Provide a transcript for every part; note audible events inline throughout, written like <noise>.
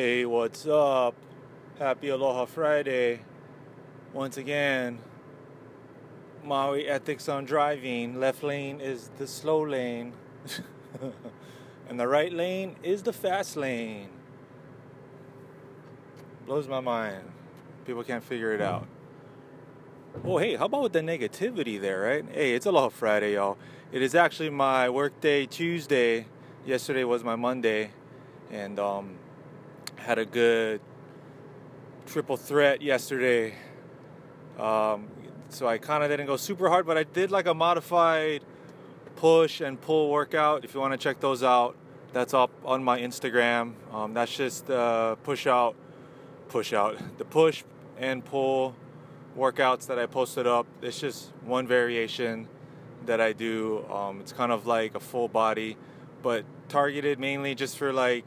Hey, what's up? Happy Aloha Friday. Once again, Maui ethics on driving. Left lane is the slow lane, <laughs> and the right lane is the fast lane. Blows my mind. People can't figure it out. Oh, hey, how about with the negativity there, right? Hey, it's Aloha Friday, y'all. It is actually my workday Tuesday. Yesterday was my Monday, and um, had a good triple threat yesterday. Um, so I kind of didn't go super hard, but I did like a modified push and pull workout. If you want to check those out, that's up on my Instagram. Um, that's just push out, push out, the push and pull workouts that I posted up. It's just one variation that I do. Um, it's kind of like a full body, but targeted mainly just for like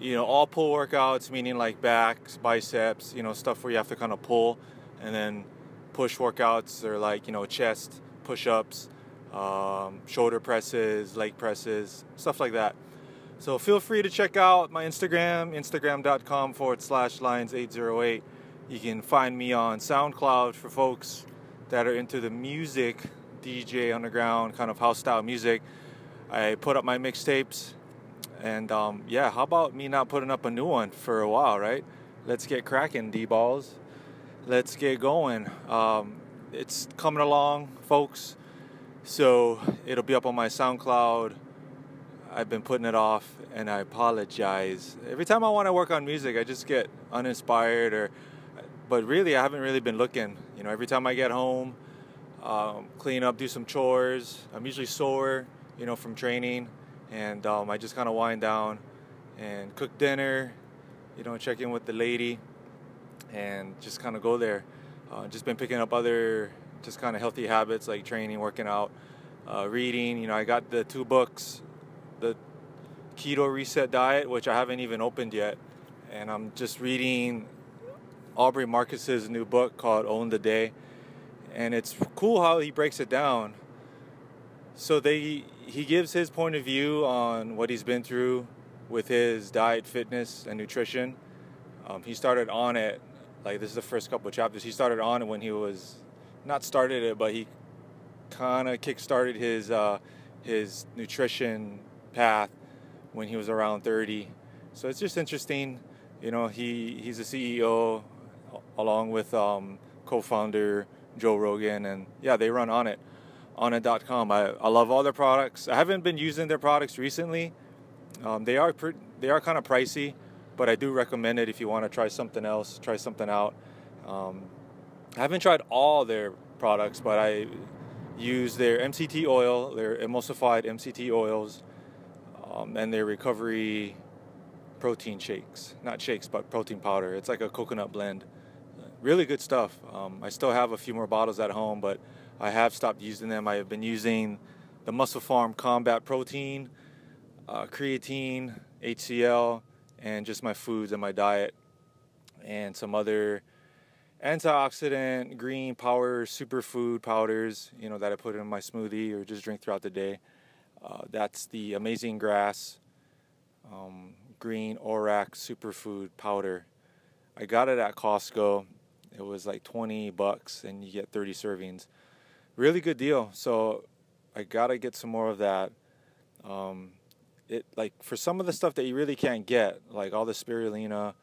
you know, all pull workouts, meaning like backs, biceps, you know, stuff where you have to kind of pull, and then push workouts are like, you know, chest push ups, um, shoulder presses, leg presses, stuff like that. So feel free to check out my Instagram, instagram.com forward slash lines808. You can find me on SoundCloud for folks that are into the music, DJ, underground, kind of house style music. I put up my mixtapes and um, yeah, how about me not putting up a new one for a while, right? Let's get cracking, D balls. Let's get going. Um, it's coming along, folks. So it'll be up on my SoundCloud. I've been putting it off, and I apologize. Every time I want to work on music, I just get uninspired, or. But really, I haven't really been looking. You know, every time I get home, um, clean up, do some chores. I'm usually sore, you know, from training and um, I just kind of wind down and cook dinner, you know, check in with the lady, and just kind of go there. Uh, just been picking up other just kind of healthy habits like training, working out, uh, reading. You know, I got the two books, the Keto Reset Diet, which I haven't even opened yet, and I'm just reading Aubrey Marcus's new book called Own the Day, and it's cool how he breaks it down. So they he gives his point of view on what he's been through with his diet, fitness, and nutrition. Um, he started on it, like this is the first couple of chapters. He started on it when he was not started it, but he kind of kick-started his uh, his nutrition path when he was around 30. So it's just interesting. You know, he he's a CEO along with um, co-founder Joe Rogan, and yeah, they run Onnit Onnit.com. I, I love all their products. I haven't been using their products recently. Um, they are pre- they are kind of pricey, but I do recommend it if you want to try something else, try something out. Um, I haven't tried all their products, but I use their MCT oil, their emulsified MCT oils, um, and their recovery protein shakes. Not shakes, but protein powder. It's like a coconut blend. Really good stuff. Um, I still have a few more bottles at home, but I have stopped using them. I have been using the MusclePharm Combat Protein, uh, creatine, HCl, and just my foods and my diet, and some other antioxidant, green power, superfood powders, you know, that I put in my smoothie or just drink throughout the day. Uh, that's the Amazing Grass um, Green ORAC Superfood Powder. I got it at Costco. It was like 20 bucks, and you get 30 servings really good deal. So I gotta get some more of that. Um, it like for some of the stuff that you really can't get, like all the spirulina,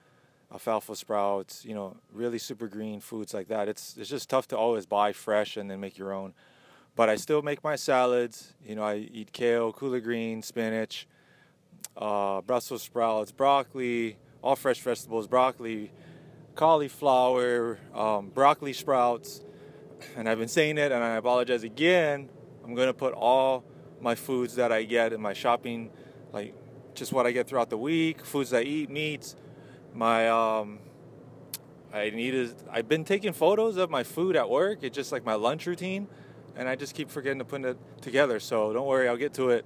alfalfa sprouts, you know, really super green foods like that. It's it's just tough to always buy fresh and then make your own. But I still make my salads. You know, I eat kale, cooler green, spinach, uh, Brussels sprouts, broccoli, all fresh vegetables, broccoli, cauliflower, um, broccoli sprouts and I've been saying it and I apologize again. I'm to put all my foods that I get in my shopping, like just what I get throughout the week, foods I eat, meats, my um I needed I've been taking photos of my food at work. It's just like my lunch routine and I just keep forgetting to put it together. So don't worry, I'll get to it.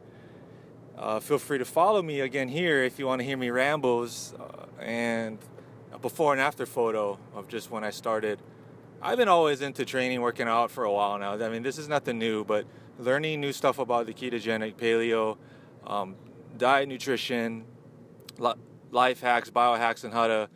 Uh, feel free to follow me again here if you want to hear me rambles uh, and a before and after photo of just when I started I've been always into training, working out for a while now. I mean, this is nothing new, but learning new stuff about the ketogenic, paleo, um, diet, nutrition, life hacks, biohacks, and how to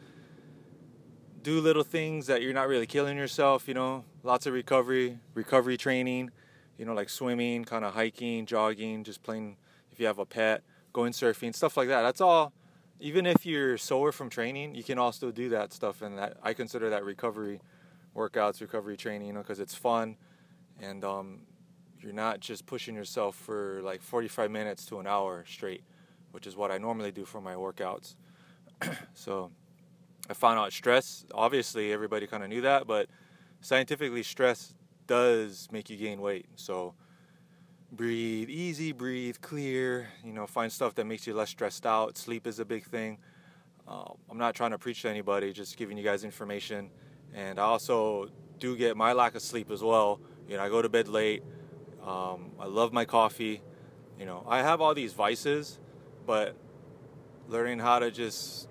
do little things that you're not really killing yourself. You know, lots of recovery, recovery training. You know, like swimming, kind of hiking, jogging, just playing. If you have a pet, going surfing, stuff like that. That's all. Even if you're sore from training, you can also do that stuff, and that I consider that recovery workouts, recovery training, you know, because it's fun, and um, you're not just pushing yourself for like 45 minutes to an hour straight, which is what I normally do for my workouts. <clears throat> so I found out stress, obviously, everybody kind of knew that, but scientifically, stress does make you gain weight. So breathe easy, breathe clear, you know, find stuff that makes you less stressed out. Sleep is a big thing. Uh, I'm not trying to preach to anybody, just giving you guys information. And I also do get my lack of sleep as well. You know, I go to bed late. Um, I love my coffee. You know, I have all these vices, but learning how to just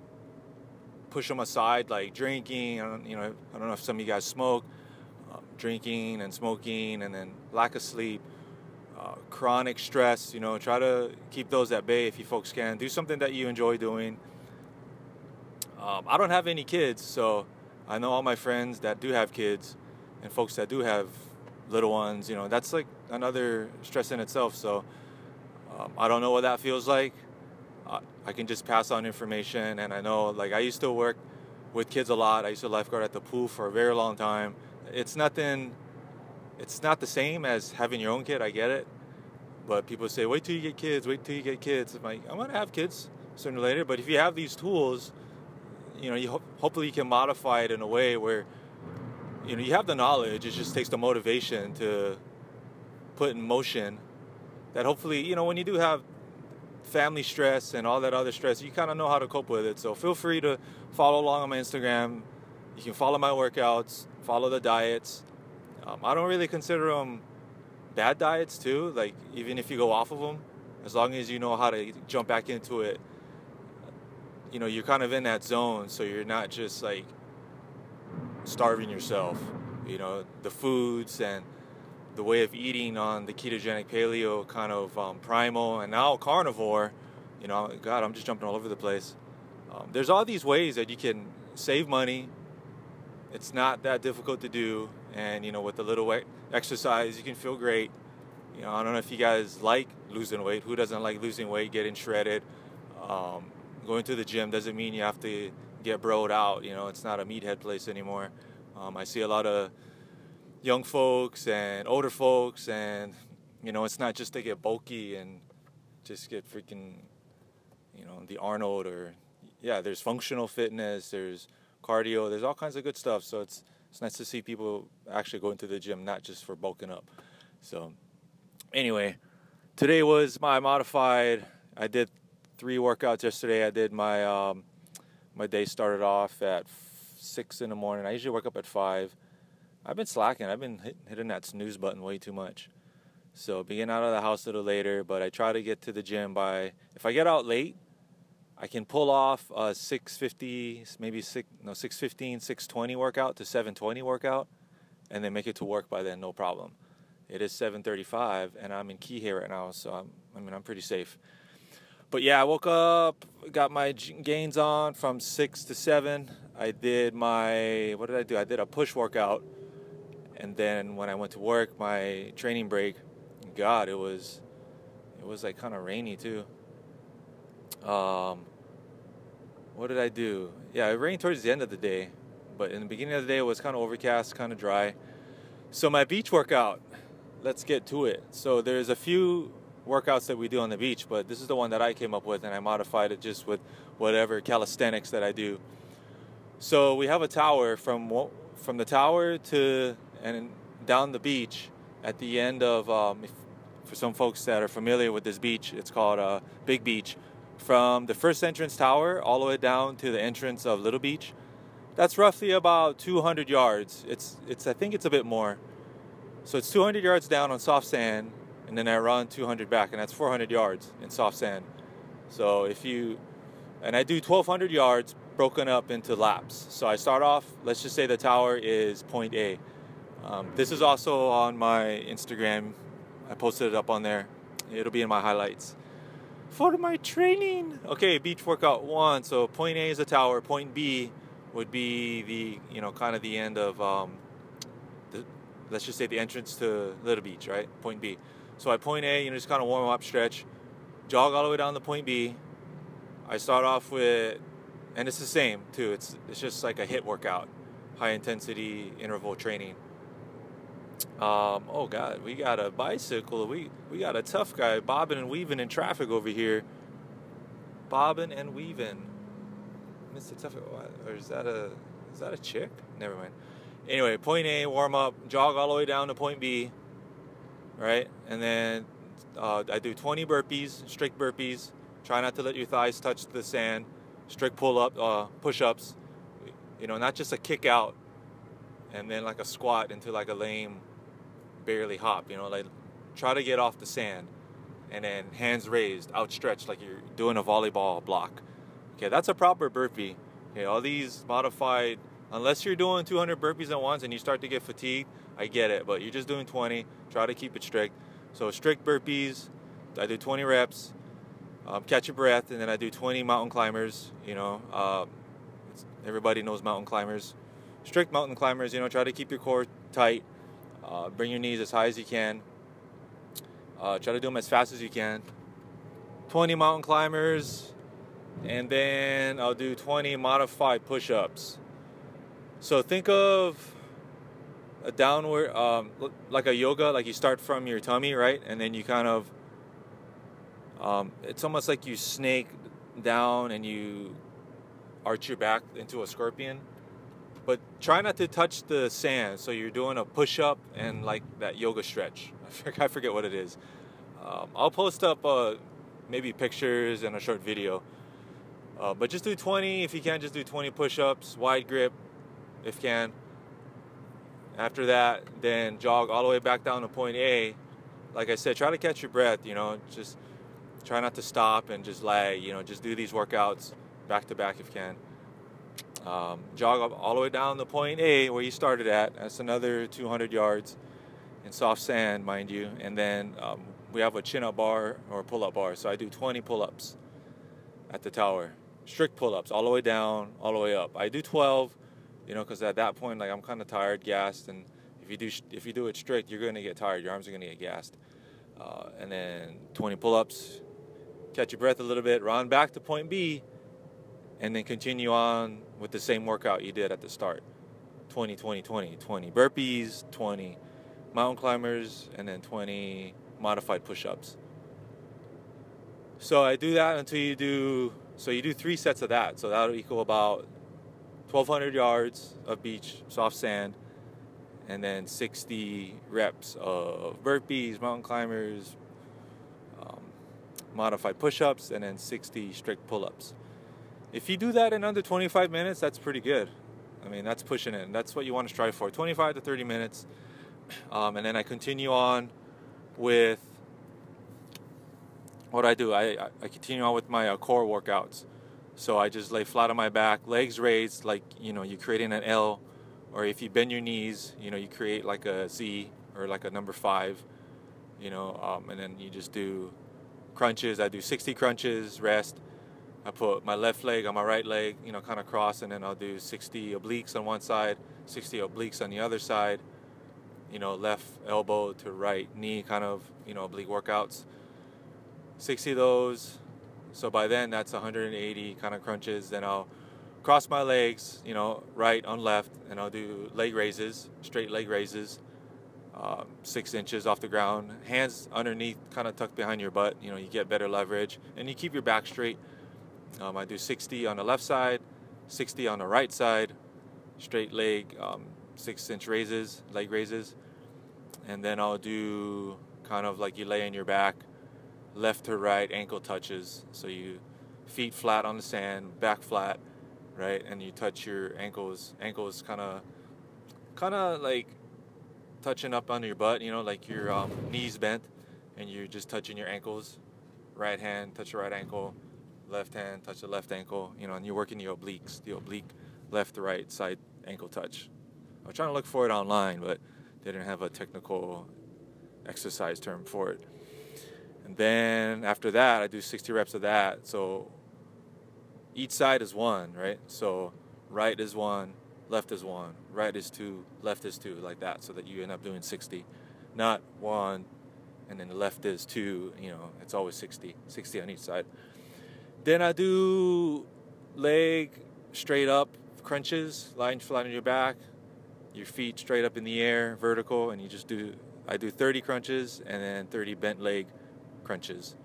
push them aside, like drinking. I don't, you know, I don't know if some of you guys smoke, um, drinking and smoking, and then lack of sleep, uh, chronic stress. You know, try to keep those at bay if you folks can. Do something that you enjoy doing. Um, I don't have any kids, so I know all my friends that do have kids, and folks that do have little ones. You know, that's like another stress in itself. So um, I don't know what that feels like. I can just pass on information. And I know, like, I used to work with kids a lot. I used to lifeguard at the pool for a very long time. It's nothing, it's not the same as having your own kid. I get it. But people say, wait till you get kids, wait till you get kids. I'm like, I'm going to have kids sooner or later. But if you have these tools, you know, you ho- hopefully you can modify it in a way where, you know, you have the knowledge. It just takes the motivation to put in motion that hopefully, you know, when you do have family stress and all that other stress, you kind of know how to cope with it. So feel free to follow along on my Instagram. You can follow my workouts, follow the diets. Um, I don't really consider them bad diets too. Like even if you go off of them, as long as you know how to jump back into it, you know you're kind of in that zone, so you're not just like starving yourself. You know the foods and the way of eating on the ketogenic paleo kind of um, primal and now carnivore, you know, God, I'm just jumping all over the place. Um, there's all these ways that you can save money. It's not that difficult to do, and you know, with a little exercise, you can feel great. You know, I don't know if you guys like losing weight. Who doesn't like losing weight, getting shredded? Um, going to the gym doesn't mean you have to get broed out. You know, it's not a meathead place anymore. Um, I see a lot of young folks and older folks, and you know, it's not just to get bulky and just get freaking, you know, the Arnold or yeah. There's functional fitness, there's cardio, there's all kinds of good stuff. So it's it's nice to see people actually going to the gym, not just for bulking up. So anyway, today was my modified. I did three workouts yesterday. I did my um, my day started off at six in the morning. I usually wake up at five. I've been slacking. I've been hit, hitting that snooze button way too much. So being out of the house a little later, but I try to get to the gym by if I get out late, I can pull off a 650, maybe six, no 615, 620 workout to 720 workout, and then make it to work by then, no problem. It is 7:35, and I'm in Kihei right now, so I'm, I mean I'm pretty safe. But yeah, I woke up, got my gains on from six to seven. I did my what did I do? I did a push workout and then when I went to work, my training break, God, it was it was like kind of rainy too. Um, what did I do? Yeah, it rained towards the end of the day, but in the beginning of the day it was kind of overcast, kind of dry. So my beach workout, let's get to it. So there's a few workouts that we do on the beach, but this is the one that I came up with and I modified it just with whatever calisthenics that I do. So we have a tower from from the tower to and down the beach at the end of, um, if, for some folks that are familiar with this beach, it's called uh, Big Beach. From the first entrance tower all the way down to the entrance of Little Beach, that's roughly about 200 yards. It's, it's, I think it's a bit more. So it's 200 yards down on soft sand, and then I run 200 back, and that's 400 yards in soft sand. So if you, and I do 1,200 yards broken up into laps. So I start off, let's just say the tower is point A. Um, this is also on my Instagram. I posted it up on there. It'll be in my highlights. for my training. Okay, beach workout one. So point A is the tower. Point B would be the you know kind of the end of um, the let's just say the entrance to Little Beach, right? Point B. So at point A, you know, just kind of warm up, stretch, jog all the way down to point B. I start off with, and it's the same too. It's it's just like a HIIT workout, high intensity interval training. Um, oh God, we got a bicycle. We we got a tough guy bobbing and weaving in traffic over here. Bobbing and weaving. Mr. Tough, or is that a is that a chick? Never mind. Anyway, point A, warm up, jog all the way down to point B, right? And then uh, I do 20 burpees, strict burpees. Try not to let your thighs touch the sand. Strict pull up, uh, push ups. You know, not just a kick out and then like a squat into like a lame, barely hop. You know, like try to get off the sand and then hands raised, outstretched like you're doing a volleyball block. Okay, that's a proper burpee. Okay, all these modified, unless you're doing 200 burpees at once and you start to get fatigued, I get it, but you're just doing 20. Try to keep it strict. So strict burpees, I do 20 reps, um, catch your breath, and then I do 20 mountain climbers. You know, uh, everybody knows mountain climbers. Strict mountain climbers, you know, try to keep your core tight. Uh, bring your knees as high as you can. Uh, try to do them as fast as you can. 20 mountain climbers, and then I'll do 20 modified push-ups. So think of a downward, um, like a yoga, like you start from your tummy, right, and then you kind of, um, it's almost like you snake down and you arch your back into a scorpion. But try not to touch the sand. So you're doing a push-up and like that yoga stretch. <laughs> I forget what it is. Um, I'll post up uh, maybe pictures and a short video. Uh, but just do 20 if you can. Just do 20 push-ups, wide grip, if can. After that, then jog all the way back down to point A. Like I said, try to catch your breath. You know, just try not to stop and just lag. You know, just do these workouts back to back if can. Um, jog up all the way down to point A where you started at. That's another 200 yards in soft sand, mind you. And then um, we have a chin-up bar or pull-up bar. So I do 20 pull-ups at the tower strict pull-ups all the way down, all the way up. I do 12, you know, because at that point, like I'm kind of tired, gassed, and if you do if you do it strict, you're gonna get tired. Your arms are gonna get gassed. Uh, and then 20 pull-ups, catch your breath a little bit, run back to point B, and then continue on with the same workout you did at the start. 20, 20, 20, 20 burpees, 20 mountain climbers, and then 20 modified push-ups. So I do that until you do so you do three sets of that. So that'll equal about 1,200 yards of beach, soft sand, and then 60 reps of burpees, mountain climbers, um, modified push-ups, and then 60 strict pull-ups. If you do that in under 25 minutes, that's pretty good. I mean, that's pushing it. That's what you want to strive for. 25 to 30 minutes. <clears throat> Um, and then I continue on with what I do, I, I continue on with my uh, core workouts. So I just lay flat on my back, legs raised, like you know, you're creating an L, or if you bend your knees, you know, you create like a Z or like a number five, you know, um, and then you just do crunches. I do 60 crunches, rest. I put my left leg on my right leg, you know, kind of cross, and then I'll do 60 obliques on one side, 60 obliques on the other side, you know, left elbow to right knee, kind of, you know, oblique workouts. 60 of those. So by then that's 180 kind of crunches. Then I'll cross my legs, you know, right on left, and I'll do leg raises, straight leg raises, um, six inches off the ground, hands underneath, kind of tucked behind your butt. You know, you get better leverage, and you keep your back straight. Um, I do 60 on the left side, 60 on the right side, straight leg, um, six inch raises, leg raises, and then I'll do kind of like you lay on your back, left to right ankle touches. So you feet flat on the sand, back flat, right? And you touch your ankles, ankles kind of, kind of like touching up under your butt, you know, like your um, knees bent, and you're just touching your ankles. Right hand, touch your right ankle. Left hand, touch the left ankle. You know, and you're working the obliques, the oblique left to right side ankle touch. I was trying to look for it online, but they didn't have a technical exercise term for it. And then after that, I do 60 reps of that. So each side is one, right? So right is one, left is one, right is two, left is two, like that, so that you end up doing 60. Not one, and then the left is two, you know, it's always 60, 60 on each side. Then I do leg straight up crunches, lying flat on your back, your feet straight up in the air, vertical, and you just do, I do 30 crunches and then 30 bent leg crunches,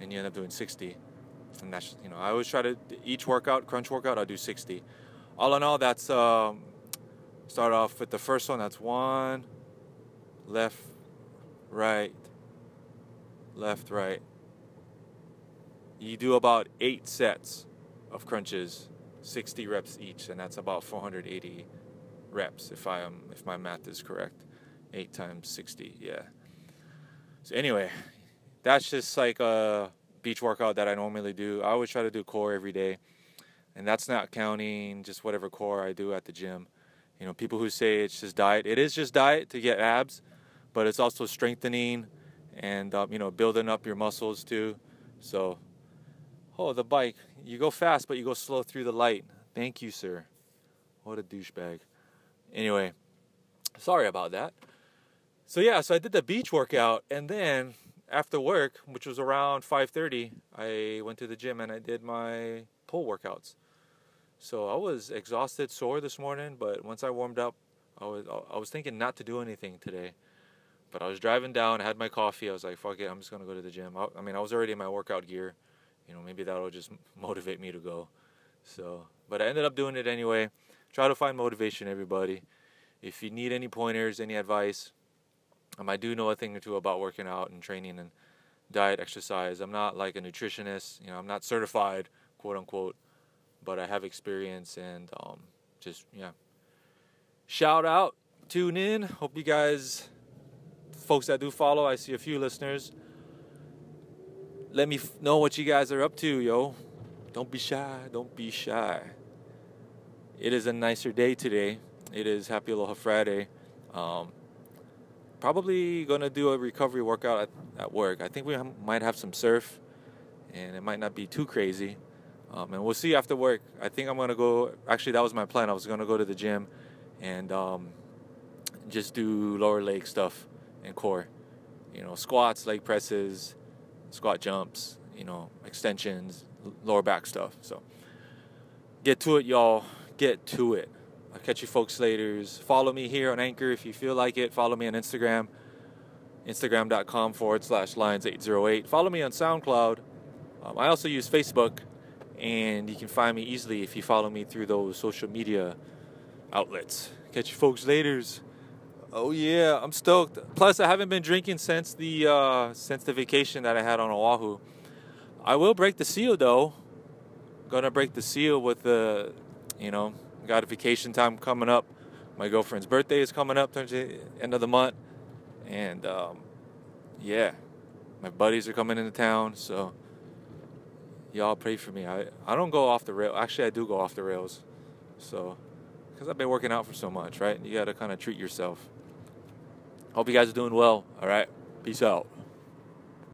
and you end up doing 60. And that's, you know, I always try to, each workout, crunch workout, I'll do 60. All in all, that's, um, start off with the first one, that's one, left, right, left, right. You do about eight sets of crunches, 60 reps each, and that's about 480 reps if I am if my math is correct. Eight times 60, yeah. So anyway, that's just like a beach workout that I normally do. I always try to do core every day, and that's not counting just whatever core I do at the gym. You know, people who say it's just diet, it is just diet to get abs, but it's also strengthening and um, you know building up your muscles too. So, oh, the bike, you go fast, but you go slow through the light. Thank you, sir. What a douchebag. Anyway, sorry about that. So yeah, so I did the beach workout, and then after work, which was around 5:30, I went to the gym and I did my pull workouts. So I was exhausted, sore this morning, but once I warmed up, I was I was thinking not to do anything today. But I was driving down, I had my coffee. I was like, "Fuck it, I'm just gonna go to the gym." I, I mean, I was already in my workout gear. You know, maybe that'll just motivate me to go. So, but I ended up doing it anyway. Try to find motivation, everybody. If you need any pointers, any advice, um, I do know a thing or two about working out and training and diet, exercise. I'm not like a nutritionist, you know, I'm not certified, quote unquote, but I have experience and um, just, yeah. Shout out, tune in. Hope you guys, folks that do follow, I see a few listeners. Let me f- know what you guys are up to, yo. Don't be shy, don't be shy. It is a nicer day today. It is Happy Aloha Friday. Um, probably gonna do a recovery workout at, at work. I think we might have some surf, and it might not be too crazy. Um, and we'll see after work. I think I'm gonna go. Actually, that was my plan. I was gonna go to the gym and um, just do lower leg stuff and core. You know, squats, leg presses, squat jumps. You know, extensions, lower back stuff. So get to it, y'all get to it. I'll catch you folks later. Follow me here on Anchor if you feel like it. Follow me on Instagram, instagram.com forward slash lines808. Follow me on SoundCloud. Um, I also use Facebook, and you can find me easily if you follow me through those social media outlets. Catch you folks later. Oh yeah, I'm stoked. Plus, I haven't been drinking since the uh, since the vacation that I had on Oahu. I will break the seal though. Gonna break the seal with the you know, got a vacation time coming up. My girlfriend's birthday is coming up towards the end of the month. And um, yeah, my buddies are coming into town. So y'all pray for me. I, I don't go off the rail. Actually, I do go off the rails. So, because I've been working out for so much, right? You got to kind of treat yourself. Hope you guys are doing well. All right. Peace out.